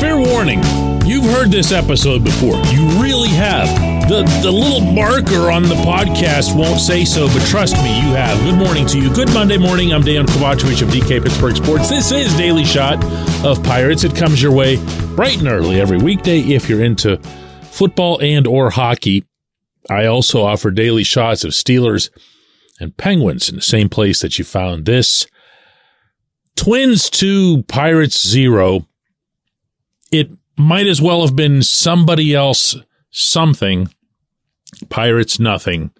fair warning. You've heard this episode before. You really have. The the little marker on the podcast won't say so, but trust me, you have. Good morning to you. Good Monday morning. I'm Dejan Kovacevic of DK Pittsburgh Sports. This is Daily Shot of Pirates. It comes your way bright and early every weekday if you're into football and or hockey. I also offer daily shots of Steelers and Penguins in the same place that you found this. Twins 2, Pirates 0. It might as well have been somebody else something. Pirates nothing.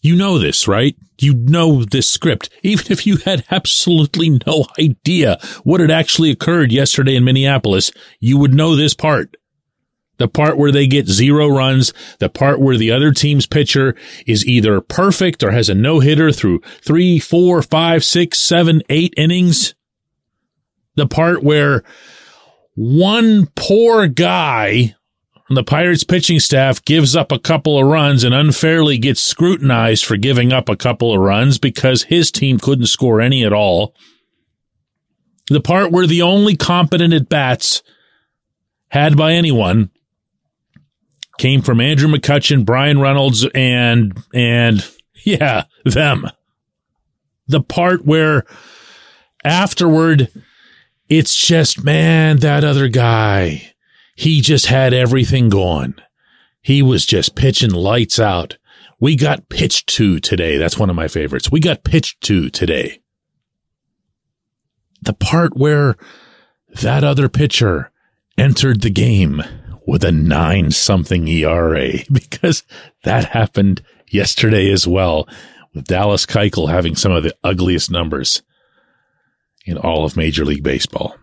You know this, right? You know this script. Even if you had absolutely no idea what had actually occurred yesterday in Minneapolis, you would know this part. The part where they get zero runs, the part where the other team's pitcher is either perfect or has a no hitter through three, four, five, six, seven, eight innings. The part where one poor guy on the Pirates pitching staff gives up a couple of runs and unfairly gets scrutinized for giving up a couple of runs because his team couldn't score any at all. The part where the only competent at bats had by anyone came from Andrew McCutchen, Bryan Reynolds, and, and yeah, them. The part where afterward, it's just, man, that other guy, he just had everything going. He was just pitching lights out. We got pitched to today. That's one of my favorites. We got pitched to today. The part where that other pitcher entered the game with a nine something ERA because that happened yesterday as well with Dallas Keuchel having some of the ugliest numbers in all of Major League Baseball.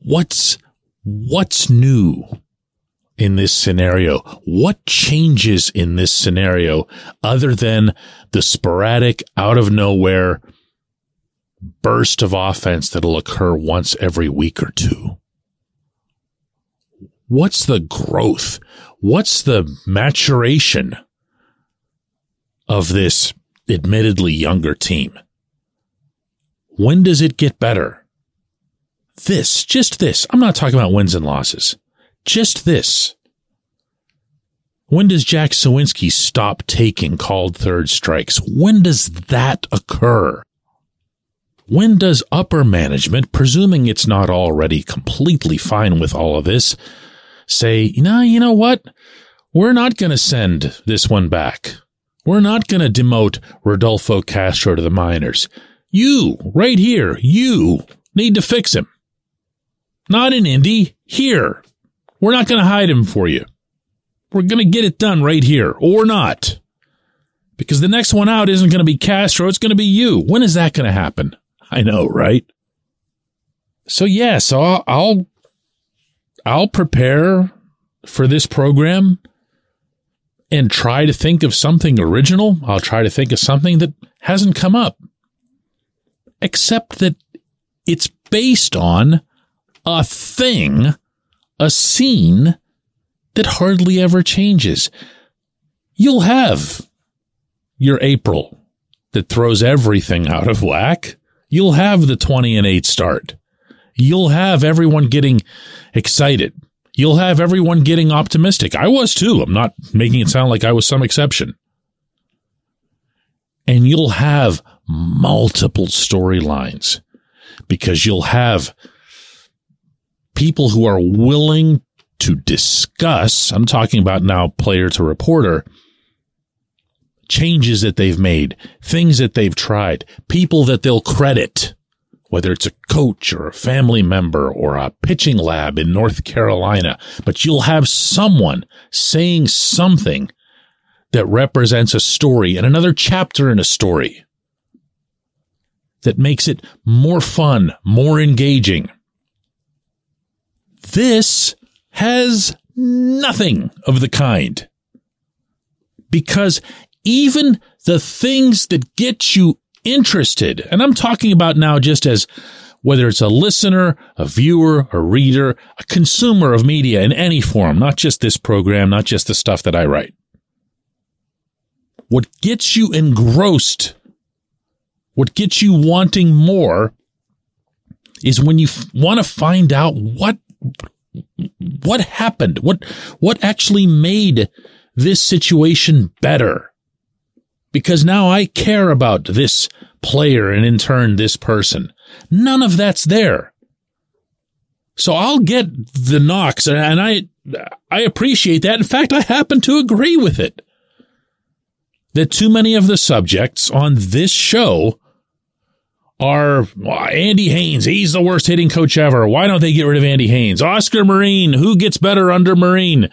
What's, what's new in this scenario? What changes in this scenario other than the sporadic out of nowhere burst of offense that'll occur once every week or two? What's the growth? What's the maturation of this admittedly younger team? When does it get better? This, just this. I'm not talking about wins and losses. Just this. When does Jack Suwinski stop taking called third strikes? When does that occur? When does upper management, presuming it's not already completely fine with all of this, say, know, you know what? We're not going to send this one back. We're not going to demote Rodolfo Castro to the minors. You, right here, you need to fix him. Not in Indy, here. We're not going to hide him for you. We're going to get it done right here, or not. Because the next one out isn't going to be Castro, it's going to be you. When is that going to happen? I know, right? So yeah, so I'll, I'll, I'll prepare for this program and try to think of something original. I'll try to think of something that hasn't come up except that it's based on a thing, a scene that hardly ever changes. You'll have your April that throws everything out of whack. You'll have the 20 and 8 start. You'll have everyone getting excited. You'll have everyone getting optimistic. I was too. I'm not making it sound like I was some exception. And you'll have multiple storylines because you'll have people who are willing to discuss. I'm talking about now player to reporter changes that they've made, things that they've tried, people that they'll credit, whether it's a coach or a family member or a pitching lab in North Carolina, but you'll have someone saying something that represents a story and another chapter in a story that makes it more fun, more engaging. This has nothing of the kind. Because even the things that get you interested, and I'm talking about now just as whether it's a listener, a viewer, a reader, a consumer of media in any form, not just this program, not just the stuff that I write. What gets you engrossed what gets you wanting more is when you f- want to find out what what happened, what what actually made this situation better. Because now I care about this player and in turn this person. None of that's there. So I'll get the knocks and I I appreciate that. In fact, I happen to agree with it. That too many of the subjects on this show are uh, Andy Haines. He's the worst hitting coach ever. Why don't they get rid of Andy Haines? Oscar Marin. Who gets better under Marin?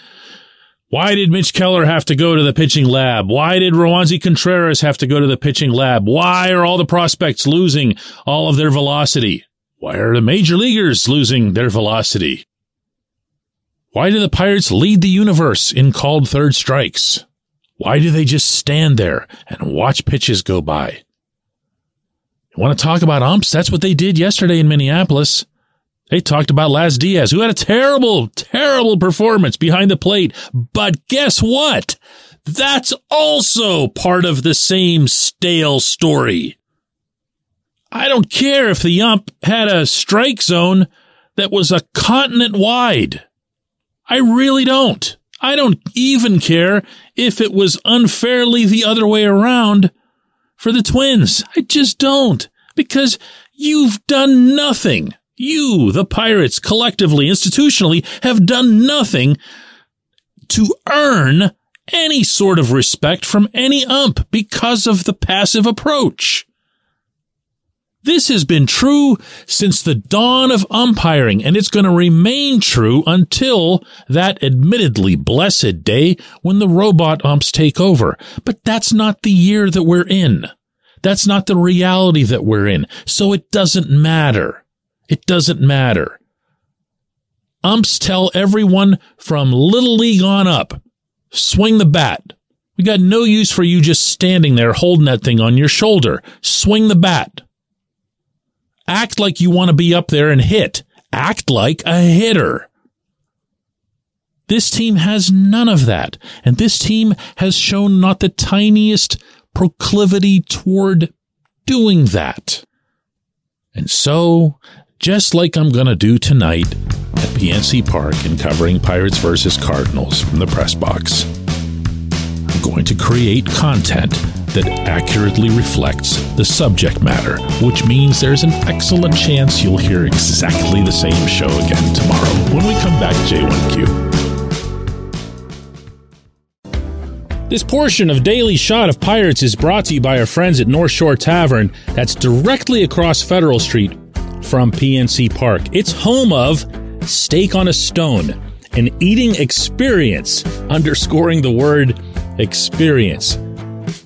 Why did Mitch Keller have to go to the pitching lab? Why did Roansy Contreras have to go to the pitching lab? Why are all the prospects losing all of their velocity? Why are the major leaguers losing their velocity? Why do the Pirates lead the universe in called third strikes? Why do they just stand there and watch pitches go by? You want to talk about umps? That's what they did yesterday in Minneapolis. They talked about Laz Diaz, who had a terrible, terrible performance behind the plate. But guess what? That's also part of the same stale story. I don't care if the ump had a strike zone that was a continent wide. I really don't. I don't even care if it was unfairly the other way around for the Twins. I just don't because you've done nothing. You, the Pirates, collectively, institutionally, have done nothing to earn any sort of respect from any ump because of the passive approach. This has been true since the dawn of umpiring, and it's going to remain true until that admittedly blessed day when the robot umps take over. But that's not the year that we're in. That's not the reality that we're in. So it doesn't matter. It doesn't matter. Umps tell everyone from little league on up, swing the bat. We got no use for you just standing there holding that thing on your shoulder. Swing the bat. Act like you want to be up there and hit. Act like a hitter. This team has none of that. And this team has shown not the tiniest proclivity toward doing that. And so, just like I'm going to do tonight at PNC Park in covering Pirates versus Cardinals from the press box, I'm going to create content that accurately reflects the subject matter, which means there's an excellent chance you'll hear exactly the same show again tomorrow when we come back J1Q. This portion of Daily Shot of Pirates is brought to you by our friends at North Shore Tavern, that's directly across Federal Street from PNC Park. It's home of Steak on a Stone, an eating experience, underscoring the word experience.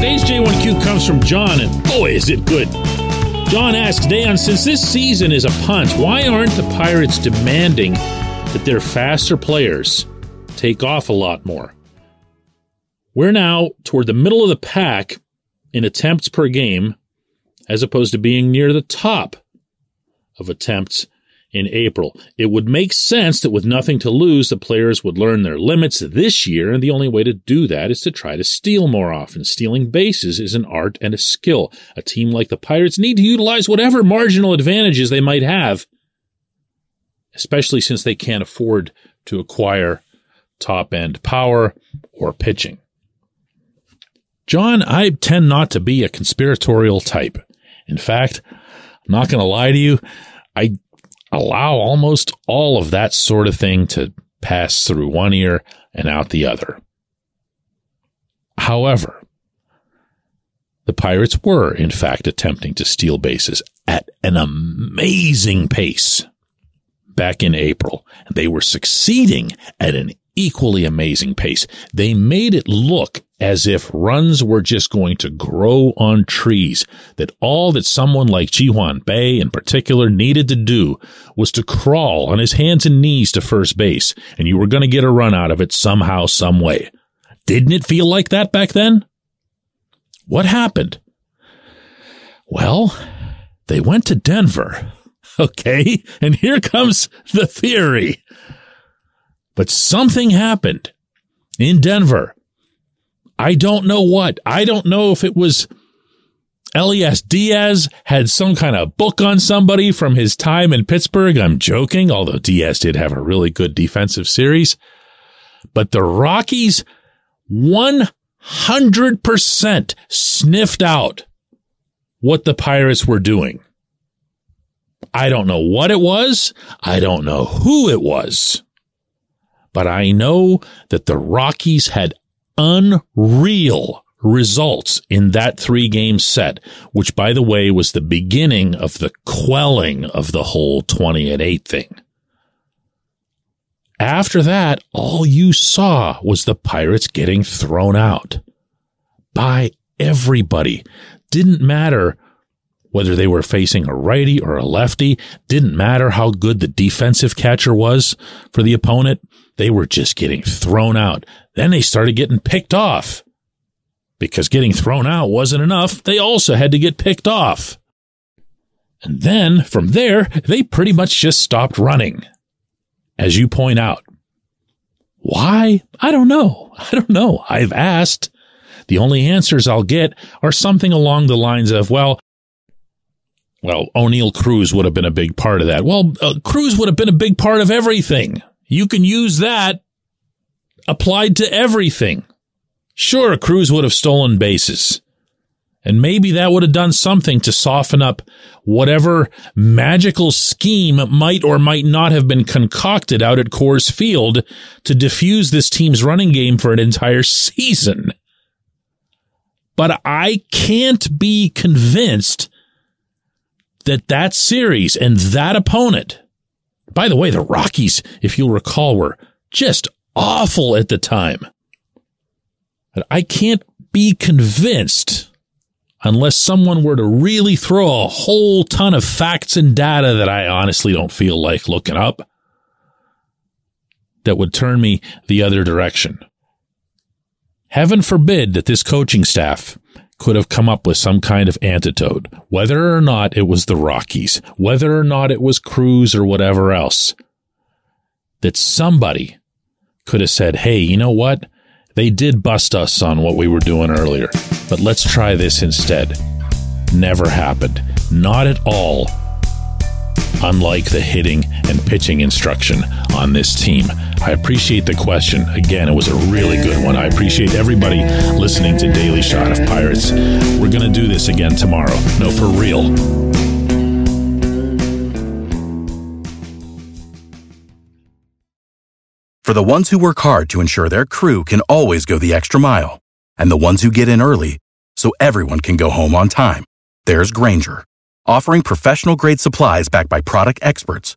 Today's J1Q comes from John, and boy, is it good. John asks, Dejan, since this season is a punt, why aren't the Pirates demanding that their faster players take off a lot more? We're now toward the middle of the pack in attempts per game, as opposed to being near the top of attempts in April. It would make sense that with nothing to lose, the players would learn their limits this year, and the only way to do that is to try to steal more often. Stealing bases is an art and a skill. A team like the Pirates need to utilize whatever marginal advantages they might have, especially since they can't afford to acquire top end power or pitching. John, I tend not to be a conspiratorial type. In fact, I'm not going to lie to you. I allow almost all of that sort of thing to pass through one ear and out the other. However, the Pirates were, in fact, attempting to steal bases at an amazing pace back in April. They were succeeding at an equally amazing pace. They made it look as if runs were just going to grow on trees, that all that someone like Ji-hwan Bae in particular needed to do was to crawl on his hands and knees to first base, and you were going to get a run out of it somehow, some way. Didn't it feel like that back then? What happened? Well, they went to Denver. Okay. And here comes the theory. But something happened in Denver I don't know what. I don't know if it was Elias Diaz had some kind of book on somebody from his time in Pittsburgh. I'm joking, although Diaz did have a really good defensive series. But the Rockies 100% sniffed out what the Pirates were doing. I don't know what it was. I don't know who it was. But I know that the Rockies had unreal results in that three game set, which by the way was the beginning of the quelling of the whole 20 and 8 thing. After that, all you saw was the Pirates getting thrown out by everybody. Didn't matter whether they were facing a righty or a lefty, didn't matter how good the defensive catcher was for the opponent. They were just getting thrown out. Then they started getting picked off. Because getting thrown out wasn't enough, they also had to get picked off. And then from there, they pretty much just stopped running. As you point out. Why? I don't know. I don't know. I've asked. The only answers I'll get are something along the lines of, well, well, Oneil Cruz would have been a big part of that. Well, uh, Cruz would have been a big part of everything. You can use that applied to everything. Sure, Cruz would have stolen bases. And maybe that would have done something to soften up whatever magical scheme might or might not have been concocted out at Coors Field to diffuse this team's running game for an entire season. But I can't be convinced that that series and that opponent, by the way, the Rockies, if you'll recall, were just awful at the time. I can't be convinced unless someone were to really throw a whole ton of facts and data that I honestly don't feel like looking up that would turn me the other direction. Heaven forbid that this coaching staff could have come up with some kind of antidote, whether or not it was the Rockies, whether or not it was Cruz or whatever else, that somebody could have said, hey, you know what? They did bust us on what we were doing earlier, but let's try this instead. Never happened. Not at all. Unlike the hitting and pitching instruction on this team. I appreciate the question. Again, it was a really good one. I appreciate everybody listening to Daily Shot of Pirates. We're going to do this again tomorrow. No, for real. For the ones who work hard to ensure their crew can always go the extra mile, and the ones who get in early so everyone can go home on time, there's Grainger, offering professional grade supplies backed by product experts